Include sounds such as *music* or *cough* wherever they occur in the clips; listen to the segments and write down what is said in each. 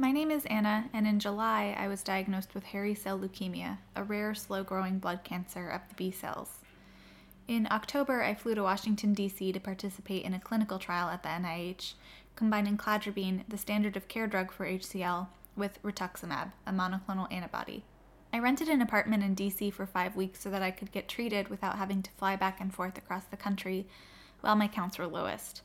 My name is Anna, and in July I was diagnosed with hairy cell leukemia, a rare, slow growing blood cancer of the B cells. In October, I flew to Washington, D.C. to participate in a clinical trial at the NIH, combining cladribine, the standard of care drug for HCL, with rituximab, a monoclonal antibody. I rented an apartment in DC for five weeks so that I could get treated without having to fly back and forth across the country while my counts were lowest.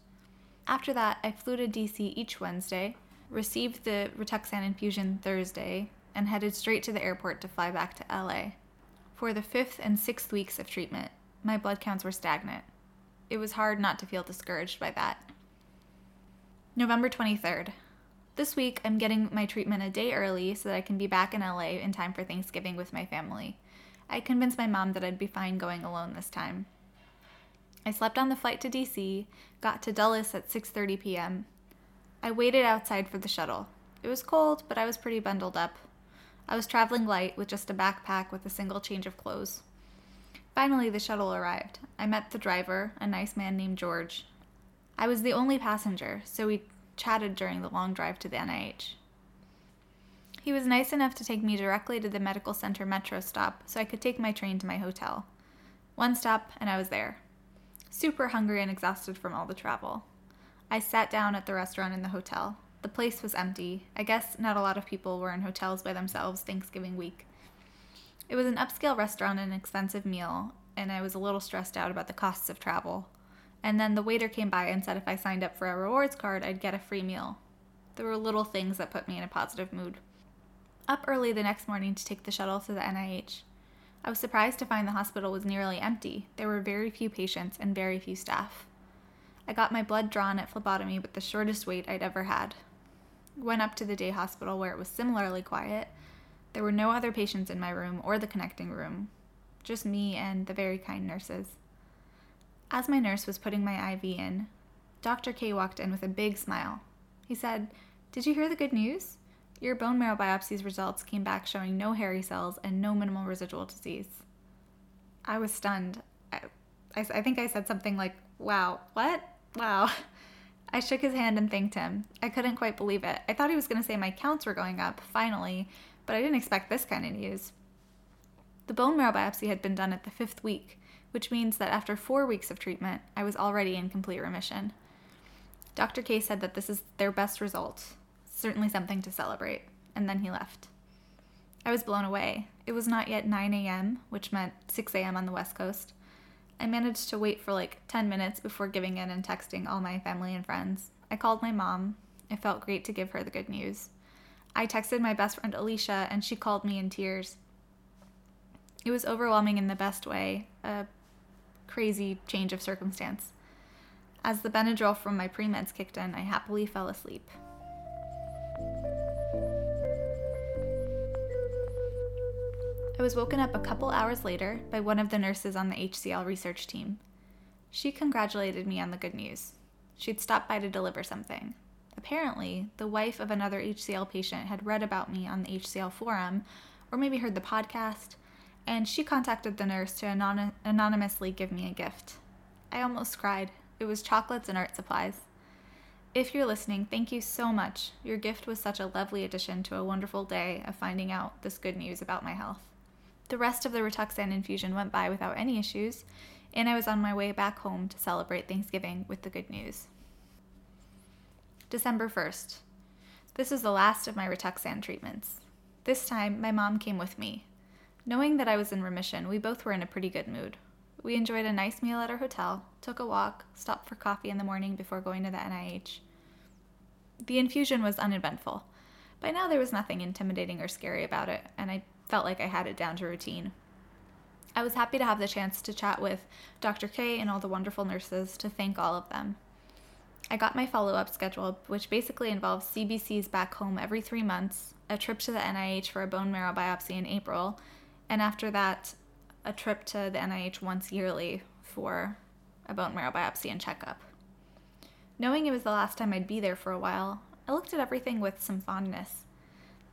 After that, I flew to DC each Wednesday, received the Rituxan infusion Thursday, and headed straight to the airport to fly back to LA. For the fifth and sixth weeks of treatment, my blood counts were stagnant. It was hard not to feel discouraged by that. November 23rd. This week, I'm getting my treatment a day early so that I can be back in LA in time for Thanksgiving with my family. I convinced my mom that I'd be fine going alone this time. I slept on the flight to DC, got to Dulles at 6:30 p.m. I waited outside for the shuttle. It was cold, but I was pretty bundled up. I was traveling light with just a backpack with a single change of clothes. Finally, the shuttle arrived. I met the driver, a nice man named George. I was the only passenger, so we chatted during the long drive to the NIH. He was nice enough to take me directly to the medical center metro stop so I could take my train to my hotel. One stop, and I was there super hungry and exhausted from all the travel. I sat down at the restaurant in the hotel. The place was empty. I guess not a lot of people were in hotels by themselves Thanksgiving week. It was an upscale restaurant and an expensive meal, and I was a little stressed out about the costs of travel. And then the waiter came by and said if I signed up for a rewards card, I'd get a free meal. There were little things that put me in a positive mood. Up early the next morning to take the shuttle to the NIH. I was surprised to find the hospital was nearly empty. There were very few patients and very few staff. I got my blood drawn at phlebotomy with the shortest wait I'd ever had. Went up to the day hospital where it was similarly quiet. There were no other patients in my room or the connecting room, just me and the very kind nurses. As my nurse was putting my IV in, Dr. K walked in with a big smile. He said, Did you hear the good news? Your bone marrow biopsies results came back showing no hairy cells and no minimal residual disease. I was stunned. I, I, I think I said something like, Wow, what? Wow. I shook his hand and thanked him. I couldn't quite believe it. I thought he was going to say my counts were going up, finally, but I didn't expect this kind of news. The bone marrow biopsy had been done at the fifth week, which means that after four weeks of treatment, I was already in complete remission. Dr. K said that this is their best result, certainly something to celebrate, and then he left. I was blown away. It was not yet 9 a.m., which meant 6 a.m. on the West Coast. I managed to wait for like 10 minutes before giving in and texting all my family and friends. I called my mom. It felt great to give her the good news. I texted my best friend Alicia, and she called me in tears. It was overwhelming in the best way, a crazy change of circumstance. As the Benadryl from my pre meds kicked in, I happily fell asleep. Was woken up a couple hours later by one of the nurses on the HCL research team. She congratulated me on the good news. She'd stopped by to deliver something. Apparently, the wife of another HCL patient had read about me on the HCL forum, or maybe heard the podcast, and she contacted the nurse to anon- anonymously give me a gift. I almost cried. It was chocolates and art supplies. If you're listening, thank you so much. Your gift was such a lovely addition to a wonderful day of finding out this good news about my health. The rest of the Rituxan infusion went by without any issues, and I was on my way back home to celebrate Thanksgiving with the good news. December 1st. This is the last of my Rituxan treatments. This time, my mom came with me. Knowing that I was in remission, we both were in a pretty good mood. We enjoyed a nice meal at our hotel, took a walk, stopped for coffee in the morning before going to the NIH. The infusion was uneventful. By now, there was nothing intimidating or scary about it, and I felt like I had it down to routine. I was happy to have the chance to chat with Dr. K and all the wonderful nurses to thank all of them. I got my follow up scheduled, which basically involves CBCs back home every three months, a trip to the NIH for a bone marrow biopsy in April, and after that, a trip to the NIH once yearly for a bone marrow biopsy and checkup. Knowing it was the last time I'd be there for a while, I looked at everything with some fondness.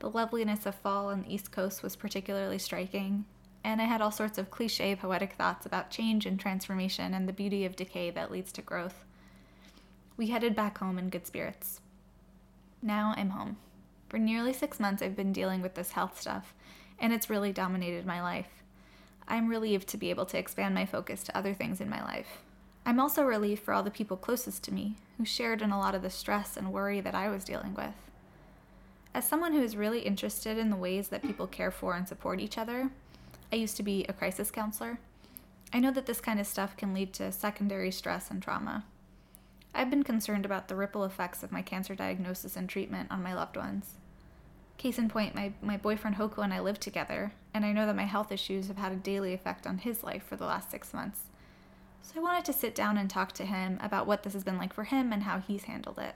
The loveliness of fall on the East Coast was particularly striking, and I had all sorts of cliche poetic thoughts about change and transformation and the beauty of decay that leads to growth. We headed back home in good spirits. Now I'm home. For nearly six months, I've been dealing with this health stuff, and it's really dominated my life. I'm relieved to be able to expand my focus to other things in my life. I'm also relieved for all the people closest to me who shared in a lot of the stress and worry that I was dealing with. As someone who is really interested in the ways that people care for and support each other, I used to be a crisis counselor. I know that this kind of stuff can lead to secondary stress and trauma. I've been concerned about the ripple effects of my cancer diagnosis and treatment on my loved ones. Case in point, my, my boyfriend Hoku and I live together, and I know that my health issues have had a daily effect on his life for the last six months. So I wanted to sit down and talk to him about what this has been like for him and how he's handled it.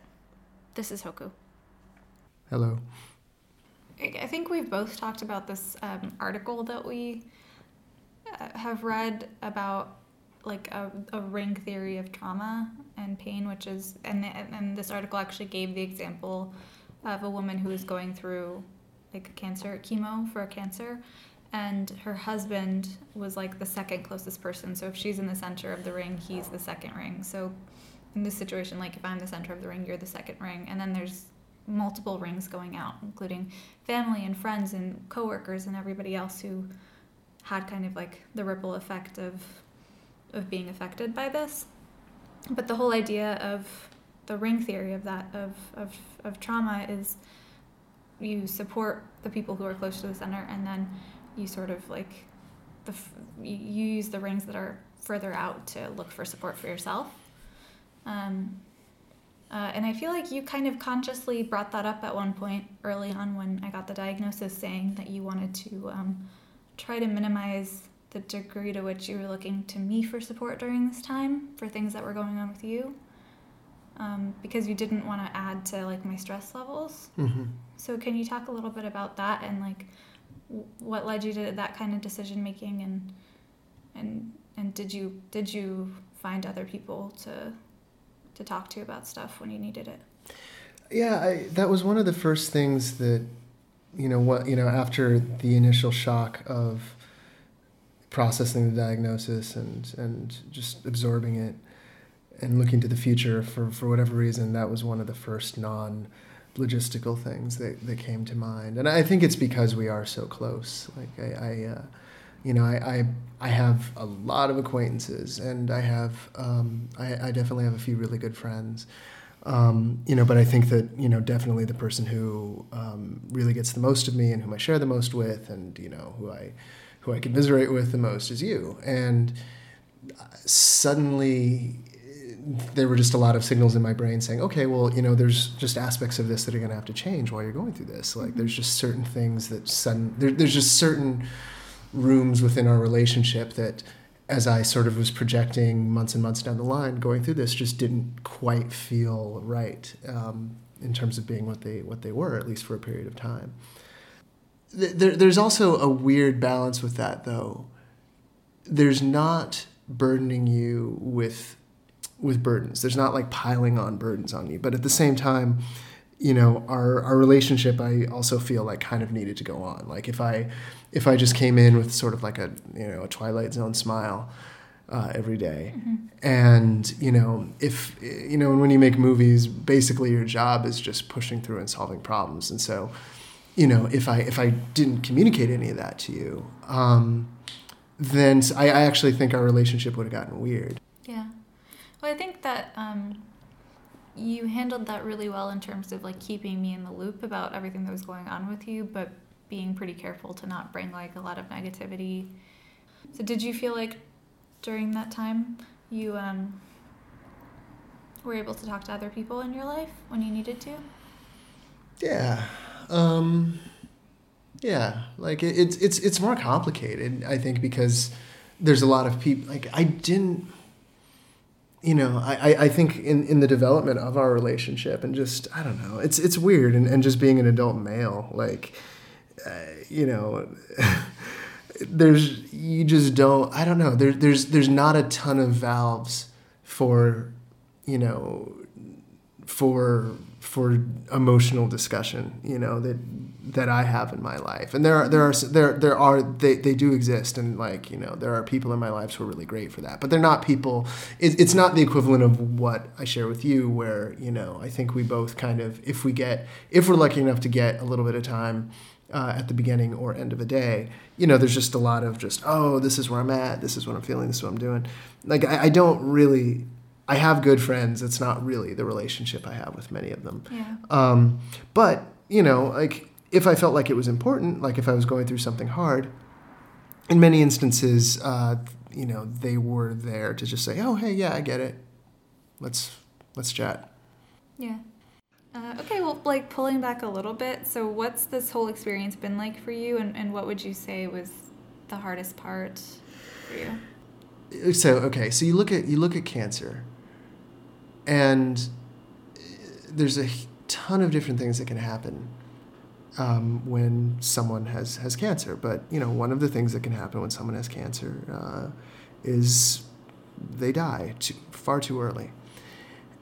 This is Hoku. Hello. I think we've both talked about this um, article that we uh, have read about like a, a ring theory of trauma and pain, which is, and, and this article actually gave the example of a woman who was going through like cancer chemo for a cancer and her husband was like the second closest person. So if she's in the center of the ring he's the second ring. So in this situation like if i'm the center of the ring you're the second ring. And then there's multiple rings going out including family and friends and coworkers and everybody else who had kind of like the ripple effect of of being affected by this. But the whole idea of the ring theory of that of, of, of trauma is you support the people who are close to the center and then you sort of like the you use the rings that are further out to look for support for yourself. Um, uh, and I feel like you kind of consciously brought that up at one point early on when I got the diagnosis, saying that you wanted to um, try to minimize the degree to which you were looking to me for support during this time for things that were going on with you um, because you didn't want to add to like my stress levels. Mm-hmm. So can you talk a little bit about that and like w- what led you to that kind of decision making and and and did you did you find other people to to talk to about stuff when you needed it? Yeah, I, that was one of the first things that you know what you know after the initial shock of processing the diagnosis and and just absorbing it and looking to the future for, for whatever reason, that was one of the first non logistical things that, that came to mind. And I think it's because we are so close. Like I, I uh, you know, I, I, I have a lot of acquaintances and I have, um, I, I definitely have a few really good friends. Um, you know, but I think that, you know, definitely the person who um, really gets the most of me and whom I share the most with and, you know, who I, who I commiserate with the most is you. And suddenly there were just a lot of signals in my brain saying, okay, well, you know, there's just aspects of this that are going to have to change while you're going through this. Like, mm-hmm. there's just certain things that sudden, there, there's just certain rooms within our relationship that, as I sort of was projecting months and months down the line, going through this, just didn't quite feel right um, in terms of being what they what they were, at least for a period of time. There, there's also a weird balance with that, though. There's not burdening you with with burdens. There's not like piling on burdens on you, but at the same time, you know, our our relationship I also feel like kind of needed to go on. Like if I if I just came in with sort of like a you know a twilight zone smile. Uh, every day. Mm-hmm. and you know if you know and when you make movies basically your job is just pushing through and solving problems and so you know if i if i didn't communicate any of that to you um, then I, I actually think our relationship would have gotten weird yeah well, I think that um, you handled that really well in terms of like keeping me in the loop about everything that was going on with you, but being pretty careful to not bring like a lot of negativity. So, did you feel like during that time you um, were able to talk to other people in your life when you needed to? Yeah. Um, yeah, like it, it's it's it's more complicated, I think, because there's a lot of people. Like I didn't you know, I, I think in, in the development of our relationship and just, I don't know, it's, it's weird. And, and just being an adult male, like, uh, you know, *laughs* there's, you just don't, I don't know, there, there's, there's not a ton of valves for, you know, for, for emotional discussion, you know, that, that I have in my life, and there are there are there there are they, they do exist, and like you know there are people in my life who are really great for that, but they're not people. It, it's not the equivalent of what I share with you, where you know I think we both kind of if we get if we're lucky enough to get a little bit of time. Uh, at the beginning or end of a day, you know, there's just a lot of just, oh, this is where I'm at, this is what I'm feeling, this is what I'm doing. Like, I, I don't really, I have good friends. It's not really the relationship I have with many of them. Yeah. Um, but you know, like if I felt like it was important, like if I was going through something hard, in many instances, uh, you know, they were there to just say, "Oh, hey, yeah, I get it. Let's let's chat." Yeah. Uh, okay, well, like pulling back a little bit. So, what's this whole experience been like for you, and, and what would you say was the hardest part for you? So, okay, so you look at you look at cancer, and there's a ton of different things that can happen um, when someone has has cancer. But you know, one of the things that can happen when someone has cancer uh, is they die too, far too early.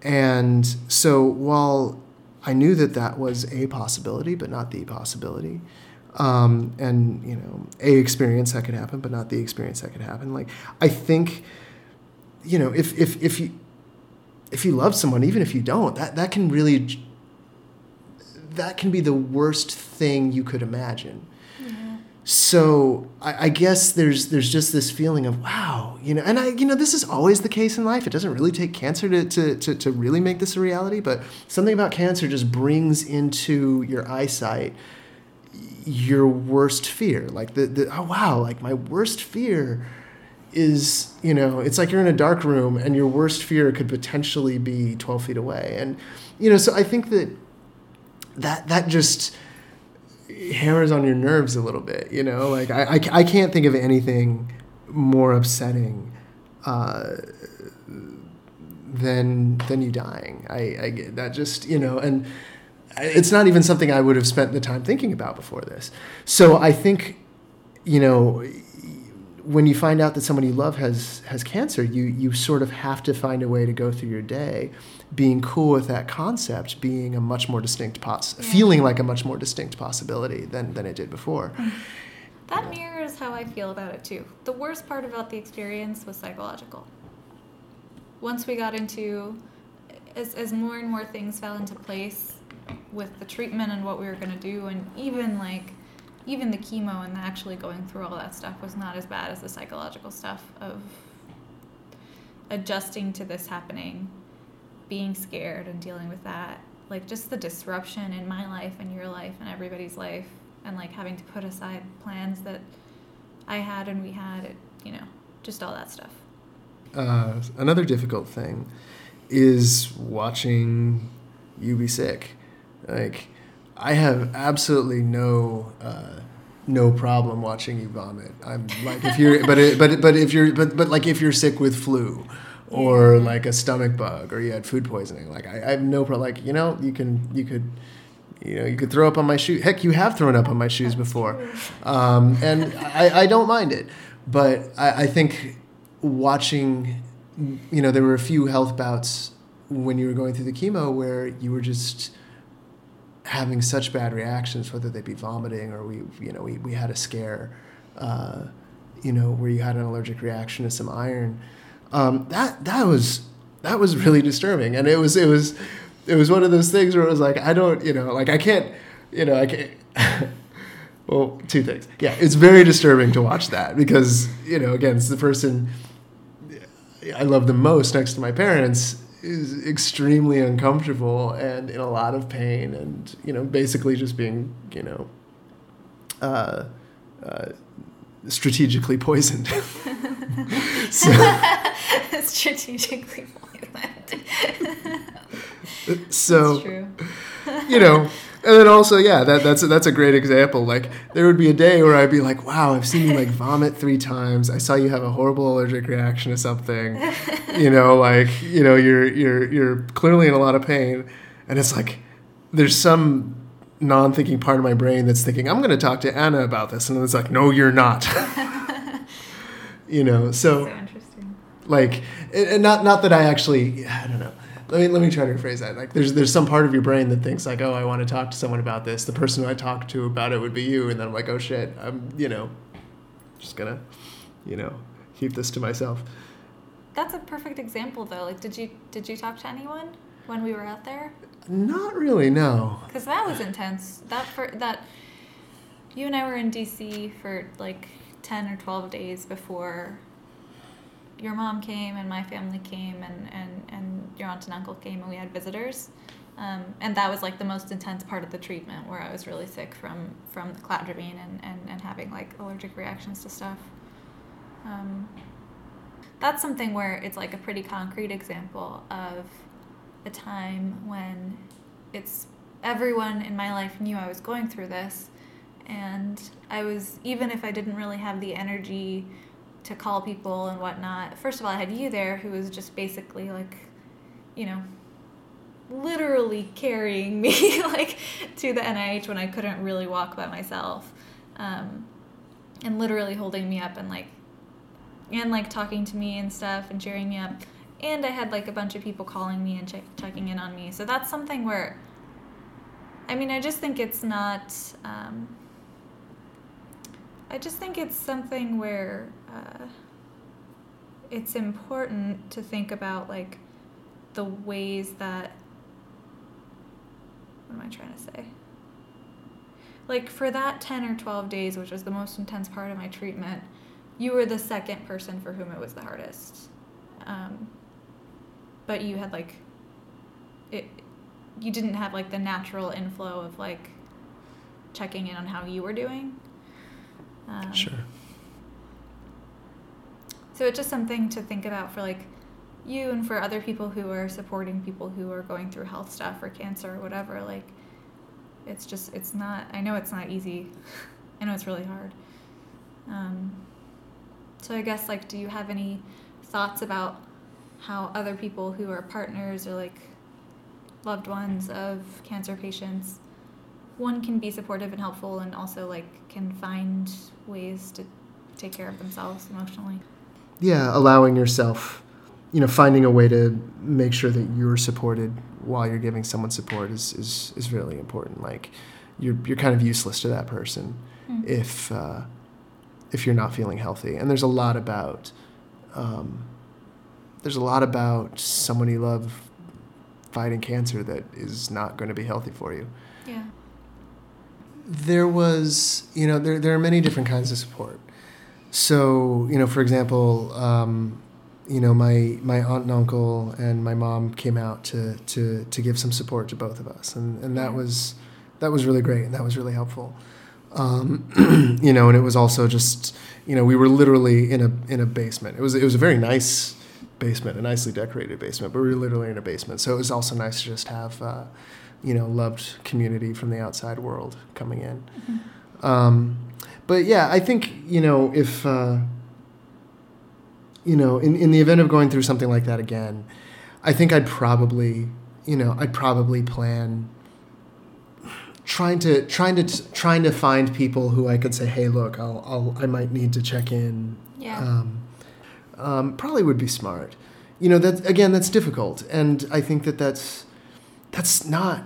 And so, while I knew that that was a possibility, but not the possibility, um, and you know, a experience that could happen, but not the experience that could happen. Like I think, you know, if if if you if you love someone, even if you don't, that that can really that can be the worst thing you could imagine. Yeah. So I, I, guess there's there's just this feeling of wow, you know, and I you know this is always the case in life. It doesn't really take cancer to to to, to really make this a reality, but something about cancer just brings into your eyesight your worst fear. Like the, the oh wow, like my worst fear is you know it's like you're in a dark room and your worst fear could potentially be 12 feet away and you know so i think that that that just hammers on your nerves a little bit you know? Like i i, I can't think of anything more upsetting uh, than than you dying. I i that just you know and it's not even something i would have spent the time thinking about before this. So i think you know when you find out that someone you love has has cancer, you you sort of have to find a way to go through your day, being cool with that concept being a much more distinct poss, yeah. feeling like a much more distinct possibility than than it did before. Mm. That mirrors how I feel about it too. The worst part about the experience was psychological. Once we got into, as as more and more things fell into place with the treatment and what we were gonna do, and even like even the chemo and actually going through all that stuff was not as bad as the psychological stuff of adjusting to this happening, being scared and dealing with that. Like just the disruption in my life and your life and everybody's life, and like having to put aside plans that I had and we had, it, you know, just all that stuff. Uh, another difficult thing is watching you be sick. Like, I have absolutely no uh, no problem watching you vomit. I'm like if you're but it, but but if you're but but like if you're sick with flu or like a stomach bug or you had food poisoning, like I, I have no problem. Like you know you can you could you know you could throw up on my shoe. Heck, you have thrown up on my shoes before, um, and I, I don't mind it. But I, I think watching, you know, there were a few health bouts when you were going through the chemo where you were just having such bad reactions, whether they be vomiting or we, you know, we, we had a scare, uh, you know, where you had an allergic reaction to some iron. Um, that that was that was really disturbing, and it was it was it was one of those things where it was like I don't, you know, like I can't, you know, I can't. *laughs* well, two things. Yeah, it's very disturbing to watch that because you know, again, it's the person I love the most next to my parents is extremely uncomfortable and in a lot of pain and you know basically just being you know uh, uh, strategically poisoned. *laughs* So, *laughs* strategically poisoned. So you know *laughs* and then also, yeah, that, that's a, that's a great example. Like there would be a day where I'd be like, "Wow, I've seen you like *laughs* vomit three times. I saw you have a horrible allergic reaction to something. You know, like you know, you're you're you're clearly in a lot of pain." And it's like there's some non-thinking part of my brain that's thinking, "I'm going to talk to Anna about this," and it's like, "No, you're not." *laughs* you know, so, so interesting. Like, and not not that I actually, I don't know let me let me try to rephrase that. Like there's there's some part of your brain that thinks like, oh, I want to talk to someone about this. The person who I talk to about it would be you, and then I'm like, oh shit, I'm you know, just gonna, you know, keep this to myself. That's a perfect example though. Like did you did you talk to anyone when we were out there? Not really, no. Cuz that was intense. That for that you and I were in DC for like 10 or 12 days before your mom came and my family came and, and, and your aunt and uncle came and we had visitors. Um, and that was like the most intense part of the treatment where I was really sick from, from the cladribine and, and, and having like allergic reactions to stuff. Um, that's something where it's like a pretty concrete example of a time when it's everyone in my life knew I was going through this and I was even if I didn't really have the energy to call people and whatnot. First of all, I had you there, who was just basically like, you know, literally carrying *laughs* me like to the NIH when I couldn't really walk by myself, um, and literally holding me up and like, and like talking to me and stuff and cheering me up. And I had like a bunch of people calling me and check- checking in on me. So that's something where, I mean, I just think it's not. Um, I just think it's something where uh, it's important to think about like the ways that what am I trying to say? Like for that 10 or 12 days, which was the most intense part of my treatment, you were the second person for whom it was the hardest. Um, but you had like it you didn't have like the natural inflow of like checking in on how you were doing um, sure. So it's just something to think about for like you and for other people who are supporting people who are going through health stuff or cancer or whatever. Like, it's just, it's not, I know it's not easy. *laughs* I know it's really hard. Um, so I guess, like, do you have any thoughts about how other people who are partners or like loved ones of cancer patients one can be supportive and helpful and also like can find ways to take care of themselves emotionally yeah allowing yourself you know finding a way to make sure that you're supported while you're giving someone support is is, is really important like you're you're kind of useless to that person mm. if uh, if you're not feeling healthy and there's a lot about um, there's a lot about someone you love fighting cancer that is not going to be healthy for you yeah there was, you know, there, there are many different kinds of support. So, you know, for example, um, you know, my, my aunt and uncle and my mom came out to, to, to give some support to both of us. And, and that was, that was really great. And that was really helpful. Um, *clears throat* you know, and it was also just, you know, we were literally in a, in a basement. It was, it was a very nice basement, a nicely decorated basement, but we were literally in a basement. So it was also nice to just have, uh, you know loved community from the outside world coming in. Mm-hmm. Um, but yeah, I think you know if uh, you know in in the event of going through something like that again, I think I'd probably you know I'd probably plan trying to trying to trying to find people who I could say, hey, look, I'll, I'll I might need to check in. Yeah. Um, um, probably would be smart. You know that again, that's difficult, and I think that that's that's not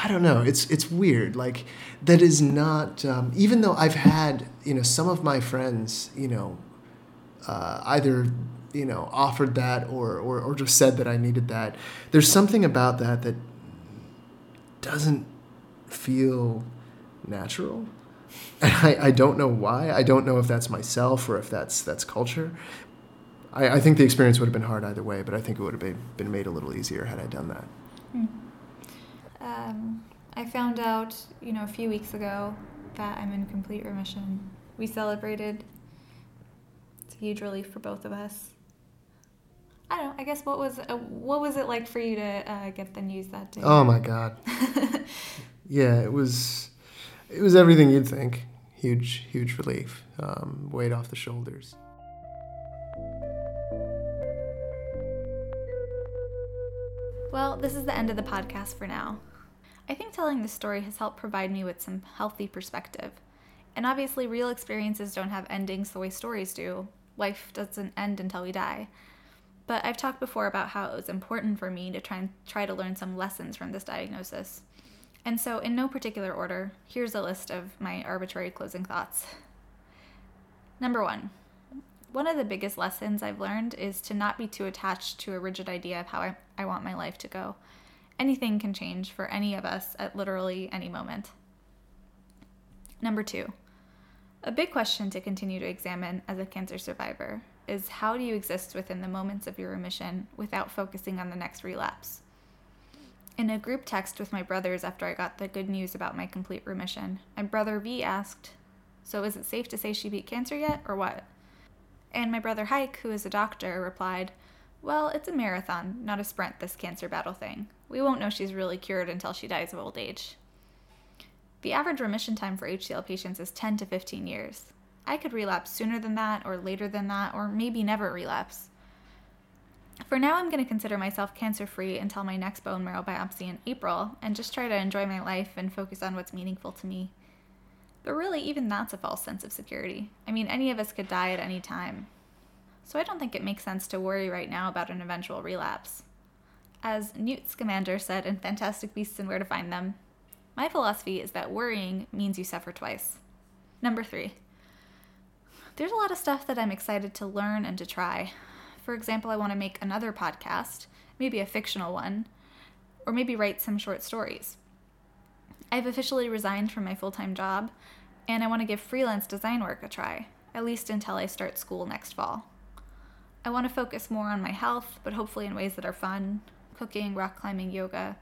I don't know. It's it's weird. Like that is not. Um, even though I've had you know some of my friends you know uh, either you know offered that or, or or just said that I needed that. There's something about that that doesn't feel natural. And I, I don't know why. I don't know if that's myself or if that's that's culture. I, I think the experience would have been hard either way, but I think it would have been, been made a little easier had I done that. Mm. Um, I found out, you know, a few weeks ago that I'm in complete remission. We celebrated. It's a huge relief for both of us. I don't know. I guess what was uh, what was it like for you to uh, get the news that day? Oh my god. *laughs* yeah, it was it was everything you'd think. Huge, huge relief. Um, weight off the shoulders. Well, this is the end of the podcast for now. I think telling this story has helped provide me with some healthy perspective. And obviously, real experiences don't have endings the way stories do. Life doesn't end until we die. But I've talked before about how it was important for me to try and try to learn some lessons from this diagnosis. And so, in no particular order, here's a list of my arbitrary closing thoughts. Number one, one of the biggest lessons I've learned is to not be too attached to a rigid idea of how I, I want my life to go. Anything can change for any of us at literally any moment. Number two, a big question to continue to examine as a cancer survivor is how do you exist within the moments of your remission without focusing on the next relapse? In a group text with my brothers after I got the good news about my complete remission, my brother V asked, So is it safe to say she beat cancer yet, or what? And my brother Hike, who is a doctor, replied, Well, it's a marathon, not a sprint, this cancer battle thing. We won't know she's really cured until she dies of old age. The average remission time for HCL patients is 10 to 15 years. I could relapse sooner than that, or later than that, or maybe never relapse. For now, I'm going to consider myself cancer free until my next bone marrow biopsy in April and just try to enjoy my life and focus on what's meaningful to me. But really, even that's a false sense of security. I mean, any of us could die at any time. So I don't think it makes sense to worry right now about an eventual relapse. As Newt Scamander said in Fantastic Beasts and Where to Find Them, my philosophy is that worrying means you suffer twice. Number three, there's a lot of stuff that I'm excited to learn and to try. For example, I want to make another podcast, maybe a fictional one, or maybe write some short stories. I've officially resigned from my full time job, and I want to give freelance design work a try, at least until I start school next fall. I want to focus more on my health, but hopefully in ways that are fun cooking, rock climbing, yoga.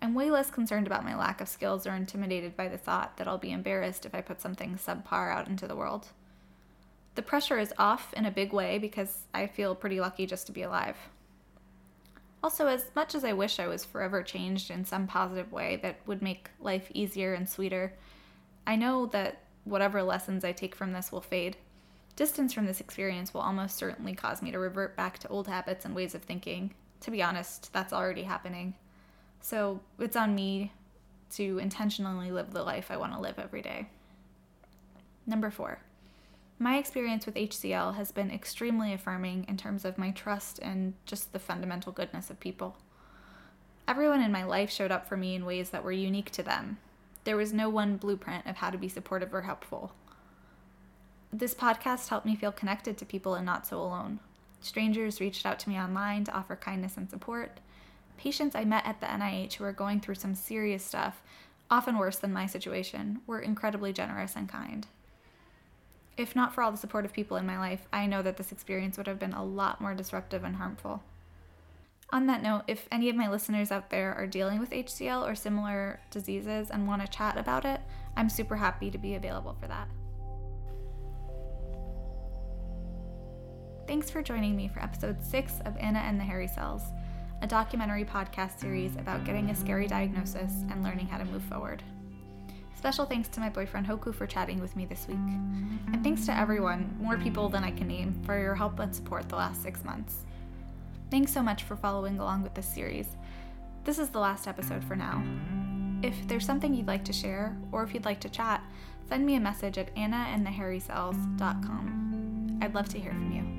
I'm way less concerned about my lack of skills or intimidated by the thought that I'll be embarrassed if I put something subpar out into the world. The pressure is off in a big way because I feel pretty lucky just to be alive. Also, as much as I wish I was forever changed in some positive way that would make life easier and sweeter, I know that whatever lessons I take from this will fade. Distance from this experience will almost certainly cause me to revert back to old habits and ways of thinking. To be honest, that's already happening. So it's on me to intentionally live the life I want to live every day. Number four, my experience with HCL has been extremely affirming in terms of my trust and just the fundamental goodness of people. Everyone in my life showed up for me in ways that were unique to them. There was no one blueprint of how to be supportive or helpful. This podcast helped me feel connected to people and not so alone. Strangers reached out to me online to offer kindness and support. Patients I met at the NIH who were going through some serious stuff, often worse than my situation, were incredibly generous and kind. If not for all the supportive people in my life, I know that this experience would have been a lot more disruptive and harmful. On that note, if any of my listeners out there are dealing with HCL or similar diseases and want to chat about it, I'm super happy to be available for that. Thanks for joining me for episode 6 of Anna and the Hairy Cells, a documentary podcast series about getting a scary diagnosis and learning how to move forward. Special thanks to my boyfriend Hoku for chatting with me this week. And thanks to everyone, more people than I can name, for your help and support the last six months. Thanks so much for following along with this series. This is the last episode for now. If there's something you'd like to share, or if you'd like to chat, send me a message at annaandthehairycells.com. I'd love to hear from you.